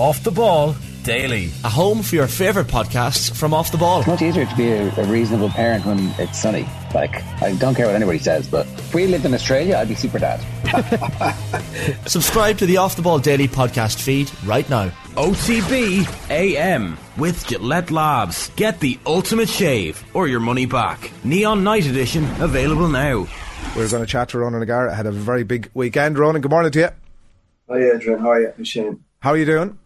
Off the Ball Daily. A home for your favourite podcasts from Off the Ball. It's much easier to be a, a, reasonable parent when it's sunny. Like, I don't care what anybody says, but if we lived in Australia, I'd be super dad. Subscribe to the Off the Ball Daily podcast feed right now. OTB AM with Gillette Labs. Get the ultimate shave or your money back. Neon Night Edition available now. We're going to chat to Ronan O'Gara. I Had a very big weekend. Ronan, good morning to you. Hi, Adrian. How are you? Shane. How are you doing?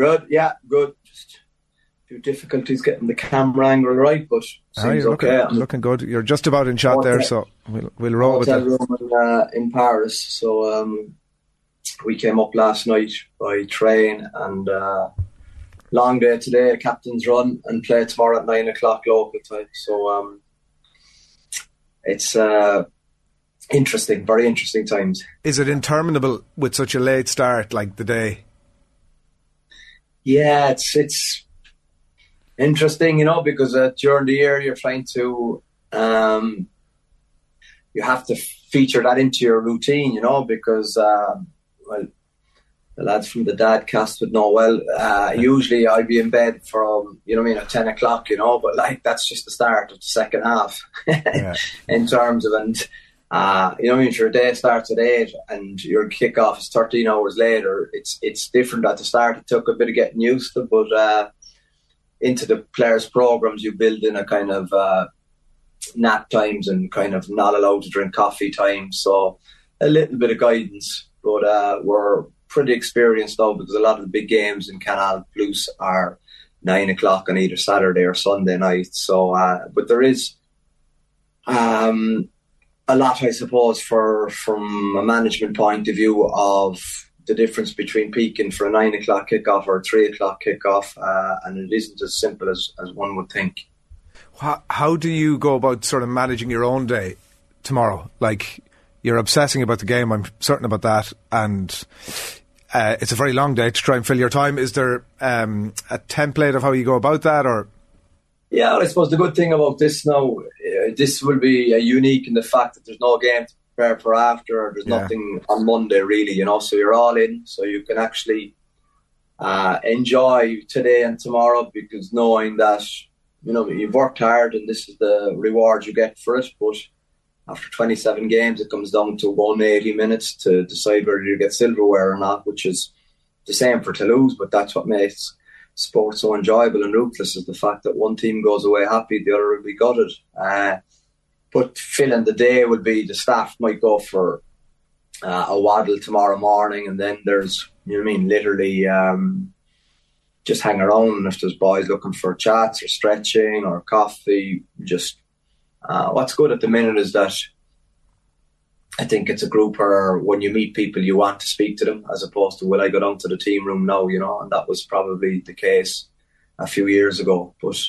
Good. Yeah, good. Just a few difficulties getting the camera angle right, but seems looking, okay. Looking good. You're just about in shot there, so we'll we'll roll with it. Room in, uh, in Paris, so um, we came up last night by train and uh, long day today, captain's run, and play tomorrow at nine o'clock local time. So um, it's uh, interesting, very interesting times. Is it interminable with such a late start, like the day? Yeah, it's it's interesting, you know, because uh, during the year you're trying to um, you have to feature that into your routine, you know, because um, well, the lads from the dad cast would know well. Uh, usually I'd be in bed from you know I mean at ten o'clock, you know, but like that's just the start of the second half yeah. in terms of and uh, you know, I mean, if your day starts at eight and your kickoff is thirteen hours later, it's it's different at the start. It took a bit of getting used to, but uh, into the players' programs, you build in a kind of uh, nap times and kind of not allowed to drink coffee times. So a little bit of guidance, but uh, we're pretty experienced though because a lot of the big games in Canal Plus are nine o'clock on either Saturday or Sunday night. So, uh, but there is. Um, a lot, I suppose, for from a management point of view of the difference between peaking for a nine o'clock kickoff or a three o'clock kickoff, uh, and it isn't as simple as, as one would think. How, how do you go about sort of managing your own day tomorrow? Like you're obsessing about the game, I'm certain about that, and uh, it's a very long day to try and fill your time. Is there um, a template of how you go about that, or yeah, I suppose the good thing about this now, this will be uh, unique in the fact that there's no game to prepare for after, or there's yeah. nothing on Monday really, you know. So you're all in, so you can actually uh, enjoy today and tomorrow because knowing that you know you've worked hard and this is the reward you get for it. But after 27 games, it comes down to 180 minutes to decide whether you get silverware or not, which is the same for Toulouse, but that's what makes sport so enjoyable and ruthless is the fact that one team goes away happy, the other will be gutted. Uh, but filling the day would be the staff might go for uh, a waddle tomorrow morning, and then there's you know I mean, literally um, just hang around. If there's boys looking for chats or stretching or coffee, just uh, what's good at the minute is that I think it's a group where when you meet people, you want to speak to them as opposed to, will I go down to the team room now, you know? And that was probably the case a few years ago. But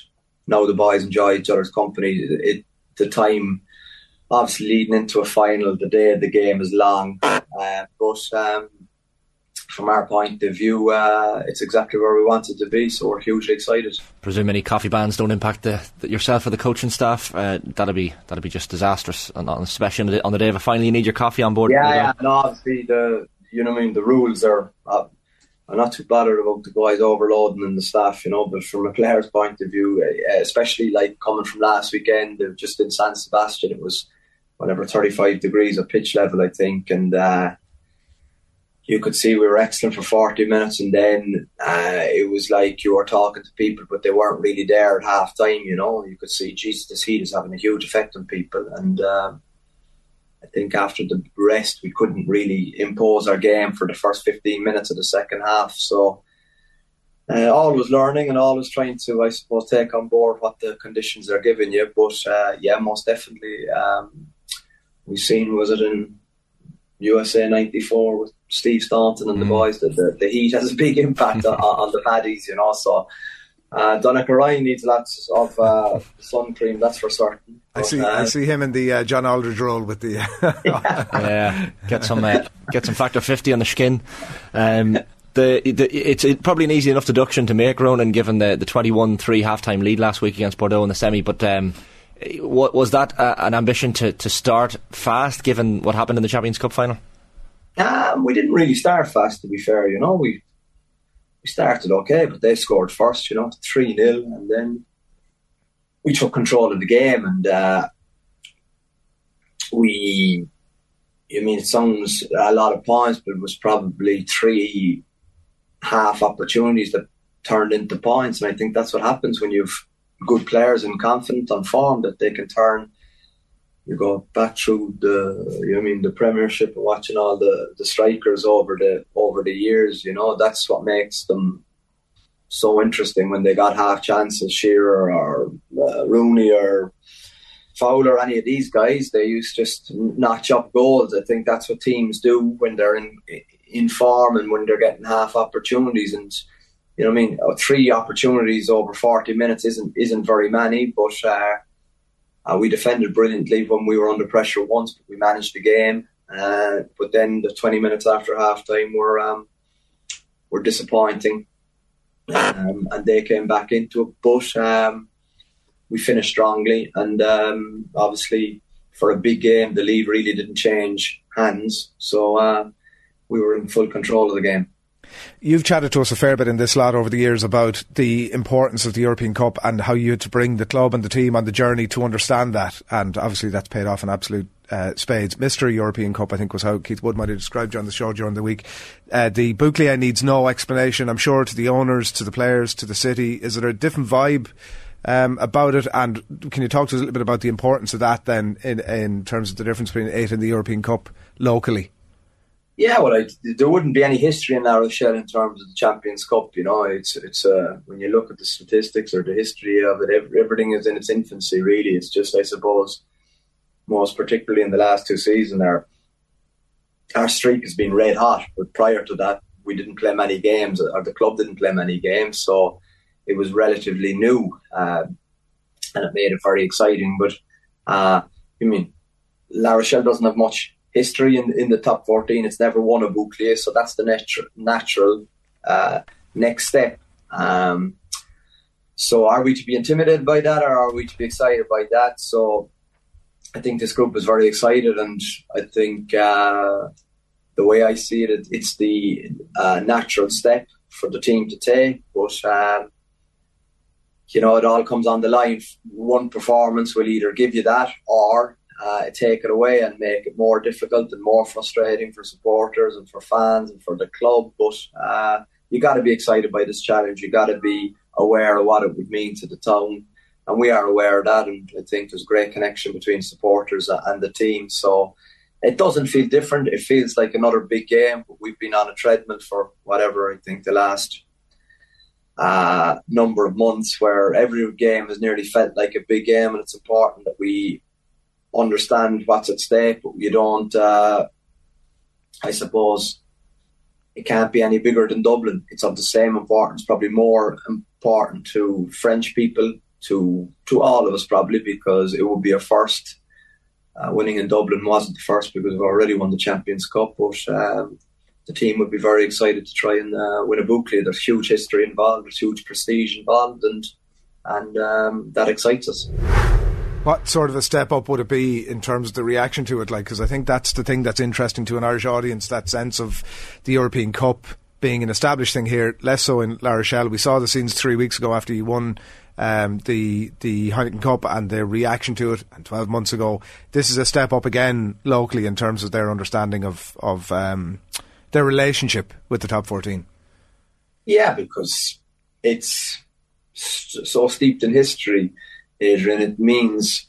now the boys enjoy each other's company. It, the time, obviously leading into a final, the day of the game is long. Uh, but um, from our point of view, uh, it's exactly where we wanted to be. So we're hugely excited. Presume any coffee bans don't impact the, the yourself or the coaching staff. Uh, that'll be that'll be just disastrous, and especially on the, on the day of a final, you need your coffee on board. Yeah, yeah. No, obviously the you know I mean the rules are. Uh, I'm not too bothered about the guys overloading and the staff, you know. But from a player's point of view, uh, especially like coming from last weekend, just in San Sebastian, it was whatever 35 degrees of pitch level, I think, and uh, you could see we were excellent for 40 minutes and then uh, it was like you were talking to people but they weren't really there at half time you know? You could see Jesus this heat is having a huge effect on people and um, I think after the rest we couldn't really impose our game for the first 15 minutes of the second half. So uh, always learning and always trying to I suppose take on board what the conditions are giving you. But uh, yeah most definitely um, we've seen was it in USA '94 with Steve Staunton and mm. the boys. The, the, the, heat has a big impact on, on, the paddies, you know. So uh, Donnacha Ryan needs lots of uh, sun cream, that's for certain. I see. Uh, I see him in the uh, John Aldridge role with the. yeah. yeah. get some uh, get some factor fifty on the skin. Um, the, the it's it, probably an easy enough deduction to make, Ronan, given the the twenty one three halftime lead last week against Bordeaux in the semi, but. Um, was that an ambition to, to start fast, given what happened in the Champions Cup final? Um, we didn't really start fast, to be fair. You know, we we started okay, but they scored first, you know, 3 0, and then we took control of the game and uh, we, I mean, it sounds a lot of points, but it was probably three half opportunities that turned into points. And I think that's what happens when you've good players and confident on form that they can turn you go back through the you know I mean the Premiership watching all the the strikers over the over the years. You know that's what makes them so interesting when they got half chances. Shearer or uh, Rooney or Fowler, any of these guys, they used just notch up goals. I think that's what teams do when they're in in form and when they're getting half opportunities and. You know, I mean, three opportunities over forty minutes isn't isn't very many, but uh, uh, we defended brilliantly when we were under pressure once, but we managed the game. Uh, but then the 20 minutes after half time were, um, were disappointing. Um, and they came back into it. But um, we finished strongly. And um, obviously, for a big game, the lead really didn't change hands. So uh, we were in full control of the game. You've chatted to us a fair bit in this lot over the years about the importance of the European Cup and how you had to bring the club and the team on the journey to understand that. And obviously, that's paid off in absolute uh, spades. Mr. European Cup, I think, was how Keith Wood might have described you on the show during the week. Uh, the Bouclier needs no explanation, I'm sure, to the owners, to the players, to the city. Is there a different vibe? Um, about it, and can you talk to us a little bit about the importance of that then, in in terms of the difference between eight and the European Cup locally? Yeah, well, I, there wouldn't be any history in La Rochelle in terms of the Champions Cup. You know, it's it's uh, when you look at the statistics or the history of it, everything is in its infancy. Really, it's just I suppose most particularly in the last two seasons, our our streak has been red hot. But prior to that, we didn't play many games, or the club didn't play many games, so it was relatively new, uh, and it made it very exciting. But uh, I mean, La Rochelle doesn't have much history in, in the top 14. It's never won a bouclier, so that's the natu- natural uh, next step. Um, so, are we to be intimidated by that, or are we to be excited by that? So, I think this group is very excited, and I think uh, the way I see it, it's the uh, natural step for the team to take. But um, you know, it all comes on the line. One performance will either give you that, or uh, take it away and make it more difficult and more frustrating for supporters and for fans and for the club. But uh, you got to be excited by this challenge. You got to be aware of what it would mean to the town, and we are aware of that. And I think there's great connection between supporters and the team. So it doesn't feel different. It feels like another big game. But we've been on a treadmill for whatever I think the last uh, number of months where every game has nearly felt like a big game, and it's important that we understand what's at stake, but you don't. Uh, I suppose it can't be any bigger than Dublin. It's of the same importance, probably more important to French people, to to all of us probably, because it would be a first. Uh, winning in Dublin wasn't the first because we've already won the Champions Cup, but um, the team would be very excited to try and uh, win a bouclier. There's huge history involved, there's huge prestige involved, and and um, that excites us. What sort of a step up would it be in terms of the reaction to it? Like, because I think that's the thing that's interesting to an Irish audience that sense of the European Cup being an established thing here, less so in La Rochelle. We saw the scenes three weeks ago after you won um, the the Heineken Cup and their reaction to it, and 12 months ago. This is a step up again locally in terms of their understanding of, of um, their relationship with the top 14. Yeah, because it's so steeped in history Adrian. It means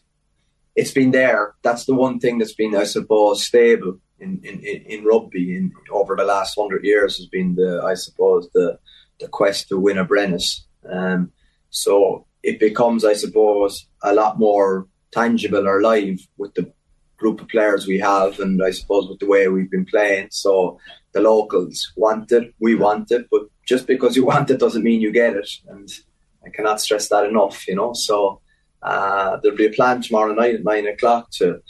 it's been there. That's the one thing that's been, I suppose, stable in, in, in rugby in over the last hundred years has been the, I suppose, the the quest to win a Brennus. Um, so it becomes, I suppose, a lot more tangible or live with the group of players we have, and I suppose with the way we've been playing. So the locals want it, we want it, but just because you want it doesn't mean you get it, and I cannot stress that enough. You know, so uh, there'll be a plan tomorrow night at nine o'clock to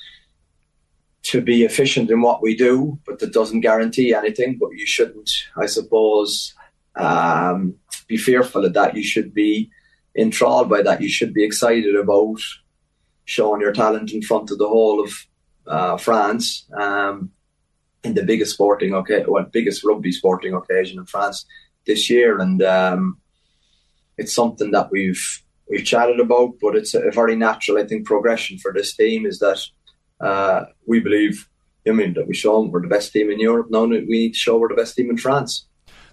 to be efficient in what we do, but that doesn't guarantee anything. But you shouldn't, I suppose, um, be fearful of that. You should be enthralled by that. You should be excited about showing your talent in front of the whole of uh, France um, in the biggest sporting okay, well, biggest rugby sporting occasion in France. this year, and um, it's something that we've we've chatted about. But it's a, very natural, I think, progression for this team is that uh, we believe. I mean that we show we're the best team in Europe. Now we need to show we're the best team in France.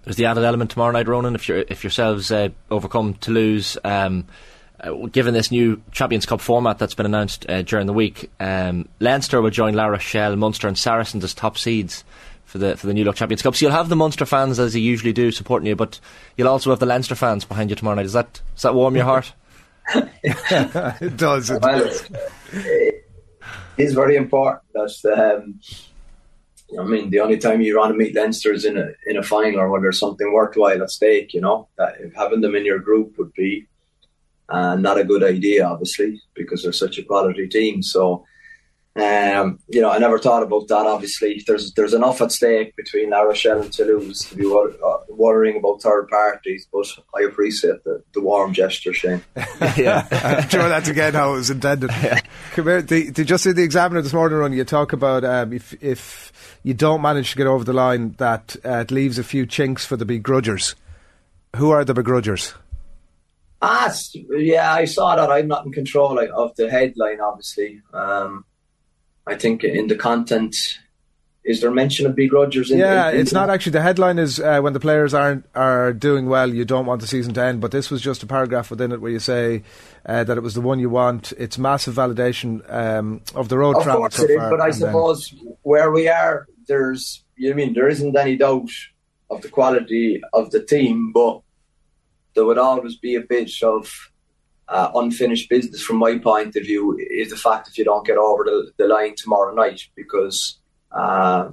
There's the added element tomorrow night, Ronan. If you if yourselves uh, overcome Toulouse. Um, uh, given this new Champions Cup format that's been announced uh, during the week, um, Leinster will join La Rochelle, Munster, and Saracens as top seeds for the for the New Look Champions Cup. So you'll have the Munster fans as you usually do supporting you, but you'll also have the Leinster fans behind you tomorrow night. Does that does that warm your heart? it does. It well, it is very important. That's um, I mean, the only time you want to meet Leinster is in a in a final or when there's something worthwhile at stake. You know, that having them in your group would be uh, not a good idea, obviously, because they're such a quality team. So, um, you know, I never thought about that. Obviously, there's there's enough at stake between La Rochelle and Toulouse to be wor- uh, worrying about third parties. But I appreciate the, the warm gesture, Shane. yeah, I'm sure that's again how it was intended. Yeah. Come here, the, the, just in the Examiner this morning, run you talk about um, if if you don't manage to get over the line, that uh, it leaves a few chinks for the begrudgers. Who are the begrudgers? Ah, yeah, I saw that. I'm not in control of the headline, obviously. Um, I think in the content, is there mention of begrudgers? In, yeah, in, in it's not actually. The headline is uh, when the players aren't are doing well, you don't want the season to end. But this was just a paragraph within it where you say uh, that it was the one you want. It's massive validation um, of the road of travel. Course so it is, but I suppose then, where we are, there's you know I mean there isn't any doubt of the quality of the team, but there would always be a bit of uh, unfinished business from my point of view is the fact if you don't get over the, the line tomorrow night because uh,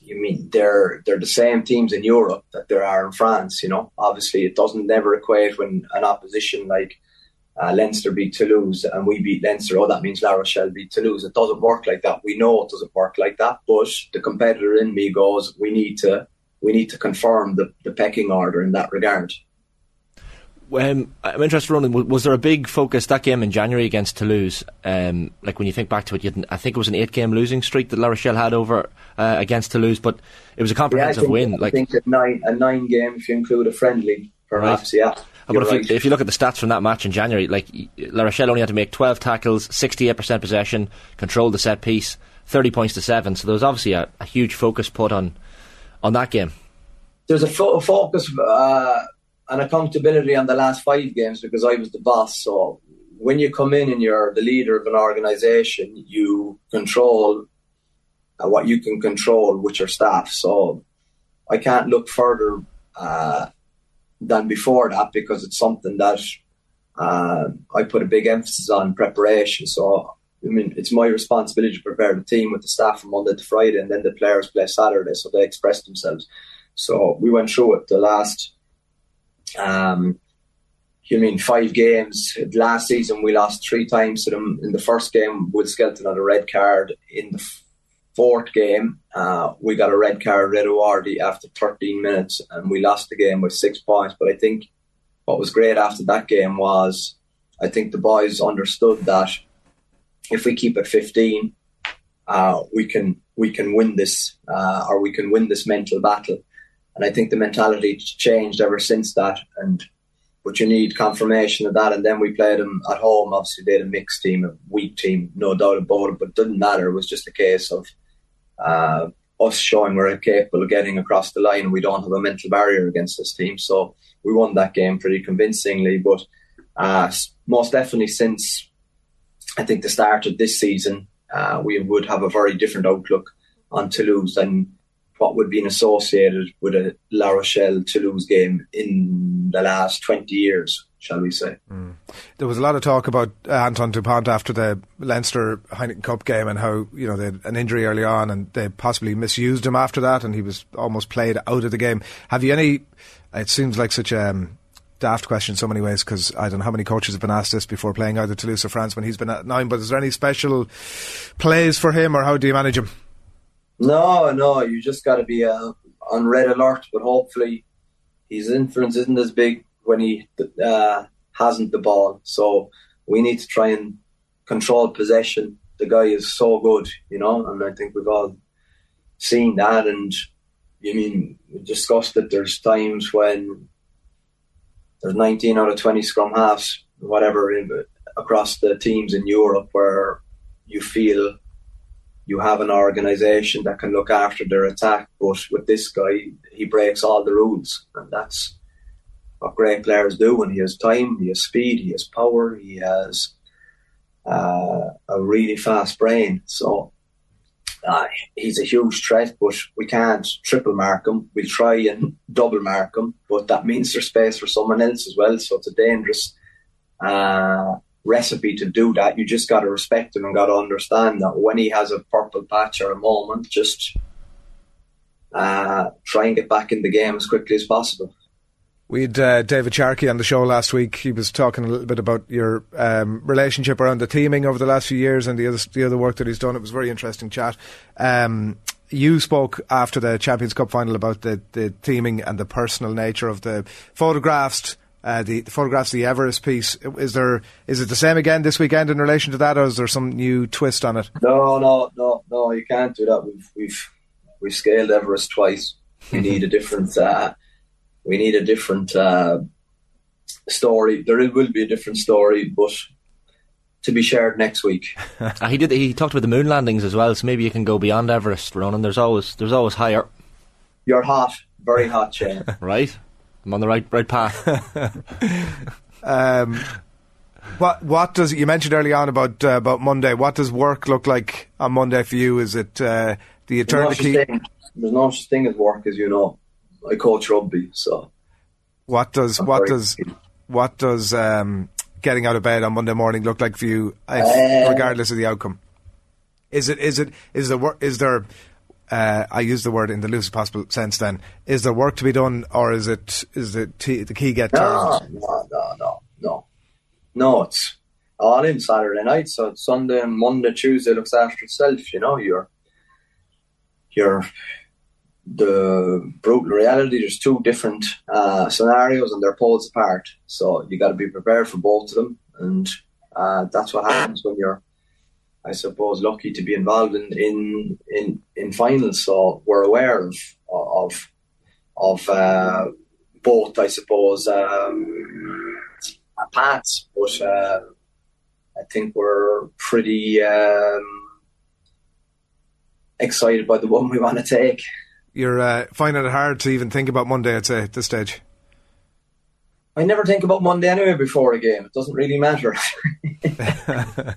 you mean they're they're the same teams in Europe that there are in France. You know, obviously it doesn't never equate when an opposition like uh, Leinster beat Toulouse and we beat Leinster. Oh, that means La Rochelle beat Toulouse. It doesn't work like that. We know it doesn't work like that. But the competitor in me goes, we need to we need to confirm the, the pecking order in that regard. Um, I'm interested, Ronan. Was there a big focus that game in January against Toulouse? Um, like when you think back to it, I think it was an eight-game losing streak that La Rochelle had over uh, against Toulouse, but it was a comprehensive yeah, I win. I like, think a nine, a nine game if you include a friendly, perhaps. Right. Yeah. But if, right. you, if you look at the stats from that match in January, like La Rochelle only had to make 12 tackles, 68% possession, controlled the set piece, 30 points to seven. So there was obviously a, a huge focus put on on that game there's a fo- focus uh, and accountability on the last five games because I was the boss. So when you come in and you're the leader of an organization, you control uh, what you can control with your staff. So I can't look further uh, than before that because it's something that uh, I put a big emphasis on preparation. So I mean, it's my responsibility to prepare the team with the staff from Monday to Friday, and then the players play Saturday, so they express themselves. So we went through it the last, um, you mean five games. Last season we lost three times to them. In the first game, Will Skelton had a red card. In the fourth game, uh, we got a red card, Reda Wardi, after 13 minutes, and we lost the game with six points. But I think what was great after that game was I think the boys understood that if we keep at 15, uh, we can we can win this uh, or we can win this mental battle. And I think the mentality changed ever since that. And but you need confirmation of that. And then we played them at home. Obviously, they had a mixed team, a weak team, no doubt about it. But it didn't matter. It was just a case of uh, us showing we're capable of getting across the line. We don't have a mental barrier against this team. So we won that game pretty convincingly. But uh, most definitely since I think the start of this season, uh, we would have a very different outlook on Toulouse than what would be associated with a La Rochelle Toulouse game in the last 20 years, shall we say. Mm. There was a lot of talk about Antoine Dupont after the Leinster Heineken Cup game and how, you know, they had an injury early on and they possibly misused him after that and he was almost played out of the game. Have you any, it seems like such a um, daft question in so many ways because I don't know how many coaches have been asked this before playing either Toulouse or France when he's been at nine, but is there any special plays for him or how do you manage him? No, no, you just got to be uh, on red alert. But hopefully, his influence isn't as big when he uh, hasn't the ball. So we need to try and control possession. The guy is so good, you know, and I think we've all seen that. And you mean we discussed that there's times when there's 19 out of 20 scrum halves, whatever, across the teams in Europe where you feel you have an organisation that can look after their attack. But with this guy, he breaks all the rules, and that's what great players do. When he has time, he has speed, he has power, he has uh, a really fast brain. So uh, he's a huge threat, but we can't triple mark him. We'll try and double mark him, but that means there's space for someone else as well. So it's a dangerous uh, recipe to do that. You just got to respect him and got to understand that when he has a purple patch or a moment, just uh, try and get back in the game as quickly as possible. We had uh, David Sharkey on the show last week. He was talking a little bit about your um, relationship around the teaming over the last few years and the other the other work that he's done. It was a very interesting chat. Um, you spoke after the Champions Cup final about the, the teaming and the personal nature of the photographs. Uh, the, the, photographs, the Everest piece. Is there is it the same again this weekend in relation to that, or is there some new twist on it? No, no, no, no. You can't do that. We've we've we've scaled Everest twice. We need a different. Uh, we need a different uh, story. There will be a different story, but to be shared next week. uh, he did. He talked about the moon landings as well, so maybe you can go beyond Everest, Ronan. There's always there's always higher. You're hot, very hot, Shane. right, I'm on the right right path. um, what what does you mentioned early on about uh, about Monday? What does work look like on Monday for you? Is it uh, the eternity? There's no such thing as work, as you know. I coach rugby, so. What does I'm what does what does um, getting out of bed on Monday morning look like for you, if, uh, regardless of the outcome? Is it is it is there is there? Uh, I use the word in the loosest possible sense. Then is there work to be done, or is it is the t- the key get turned? No, no, no, no, no. It's all in Saturday night, so Sunday and Monday, Tuesday looks after itself. You know, you're you're the brutal reality. There's two different uh, scenarios and they're poles apart. So you got to be prepared for both of them, and uh, that's what happens when you're, I suppose, lucky to be involved in in in, in finals. So we're aware of of of uh, both, I suppose, um, paths, but uh, I think we're pretty. Um, excited by the one we want to take you're uh, finding it hard to even think about Monday, I'd say, at this stage. I never think about Monday anyway before a game. It doesn't really matter.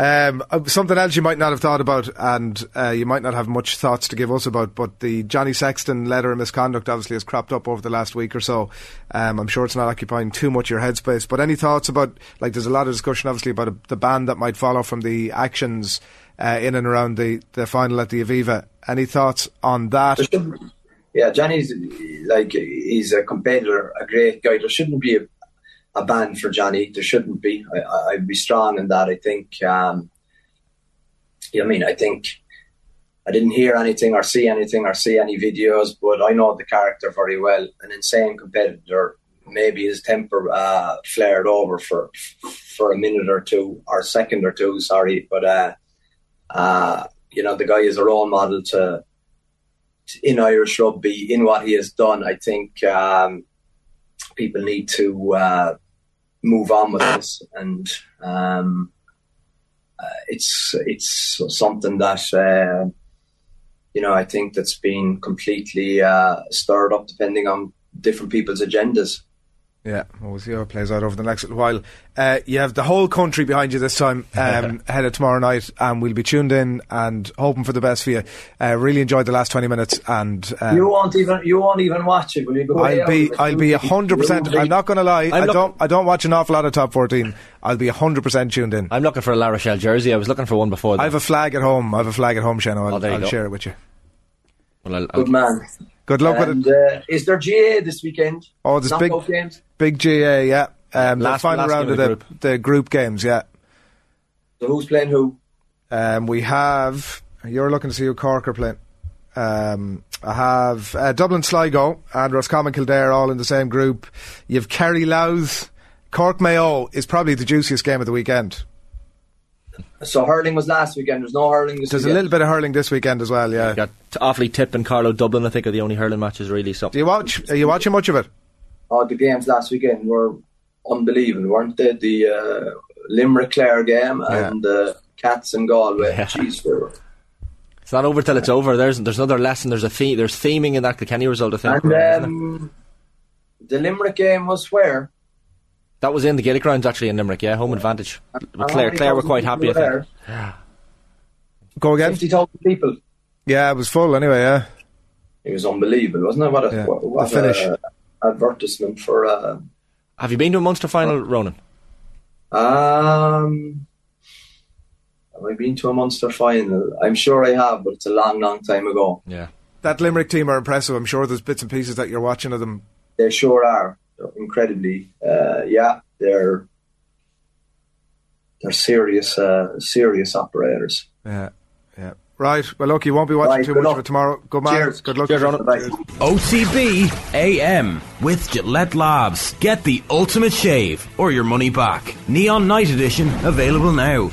um, uh, something else you might not have thought about, and uh, you might not have much thoughts to give us about, but the Johnny Sexton letter of misconduct obviously has cropped up over the last week or so. Um, I'm sure it's not occupying too much of your headspace, but any thoughts about, like, there's a lot of discussion obviously about a, the ban that might follow from the actions uh, in and around the, the final at the Aviva. Any thoughts on that? Yeah, Johnny's like he's a competitor, a great guy. There shouldn't be a, a ban for Johnny. There shouldn't be. I, would be strong in that. I think. Um, I mean, I think I didn't hear anything or see anything or see any videos, but I know the character very well. An insane competitor. Maybe his temper uh, flared over for for a minute or two or second or two. Sorry, but uh, uh, you know, the guy is a role model to, in Irish rugby in what he has done. I think um, people need to uh, move on with this, and um, uh, it's it's something that uh, you know I think that's been completely uh, stirred up, depending on different people's agendas. Yeah, we'll see how it plays out over the next little while. Uh, you have the whole country behind you this time, um, ahead of tomorrow night, and we'll be tuned in and hoping for the best for you. Uh, really enjoyed the last twenty minutes, and um, you won't even you won't even watch it. Will you? I'll be I'll be hundred percent. I'm not going to lie. I'm I don't I don't watch an awful lot of top fourteen. I'll be hundred percent tuned in. I'm looking for a La Rochelle jersey. I was looking for one before. That. I have a flag at home. I have a flag at home, Shano. I'll, oh, I'll share it with you. Well, I'll, Good man. Good luck and, with it. Uh, is there GAA this weekend? Oh, there's big games. Big GAA, yeah. Um, last, the final round of the, group. the group games, yeah. So who's playing who? Um, we have. You're looking to see who Cork are playing. Um, I have uh, Dublin Sligo and Roscommon Kildare all in the same group. You have Kerry Louth. Cork Mayo is probably the juiciest game of the weekend. So hurling was last weekend. There's no hurling this There's a little bit of hurling this weekend as well. Yeah. Got Offaly Tip and Carlow Dublin, I think, are the only hurling matches really. So Do you watch? Are you watching much of it? Oh, the games last weekend were unbelievable, weren't they? The uh, Limerick Clare game Yeah. and uh, Cats and Galway. Yeah. Jeez, they were- it's not over till it's over. There's there's another lesson. There's a theme. There's theming in that Kilkenny result. I think. And um, the Limerick game was where? That was in the Gaelic grounds actually in Limerick. Yeah, home advantage. With And Clare, how were quite happy. I think. there? Go again. 50,000 people. Yeah, it was full anyway. Yeah. It was unbelievable, wasn't it? What a, Yeah, what, what the finish. a advertisement for. Uh, Have you been to a Munster final, Ronan? um, have I been to a Munster final? I'm sure I have, but it's a long, long time ago. Yeah. That Limerick team are impressive. I'm sure there's bits and pieces that you're watching of them. They sure are. They're incredibly. Uh, yeah, they're they're serious, uh, serious operators. Yeah. Yeah. Right. Well, look, you won't be watching Right, too much luck. of it tomorrow. Good man. Cheers. Good luck. Cheers, Ronan. Bye. OTB AM with Gillette Labs. Get the ultimate shave or your money back. Neon Night Edition available now.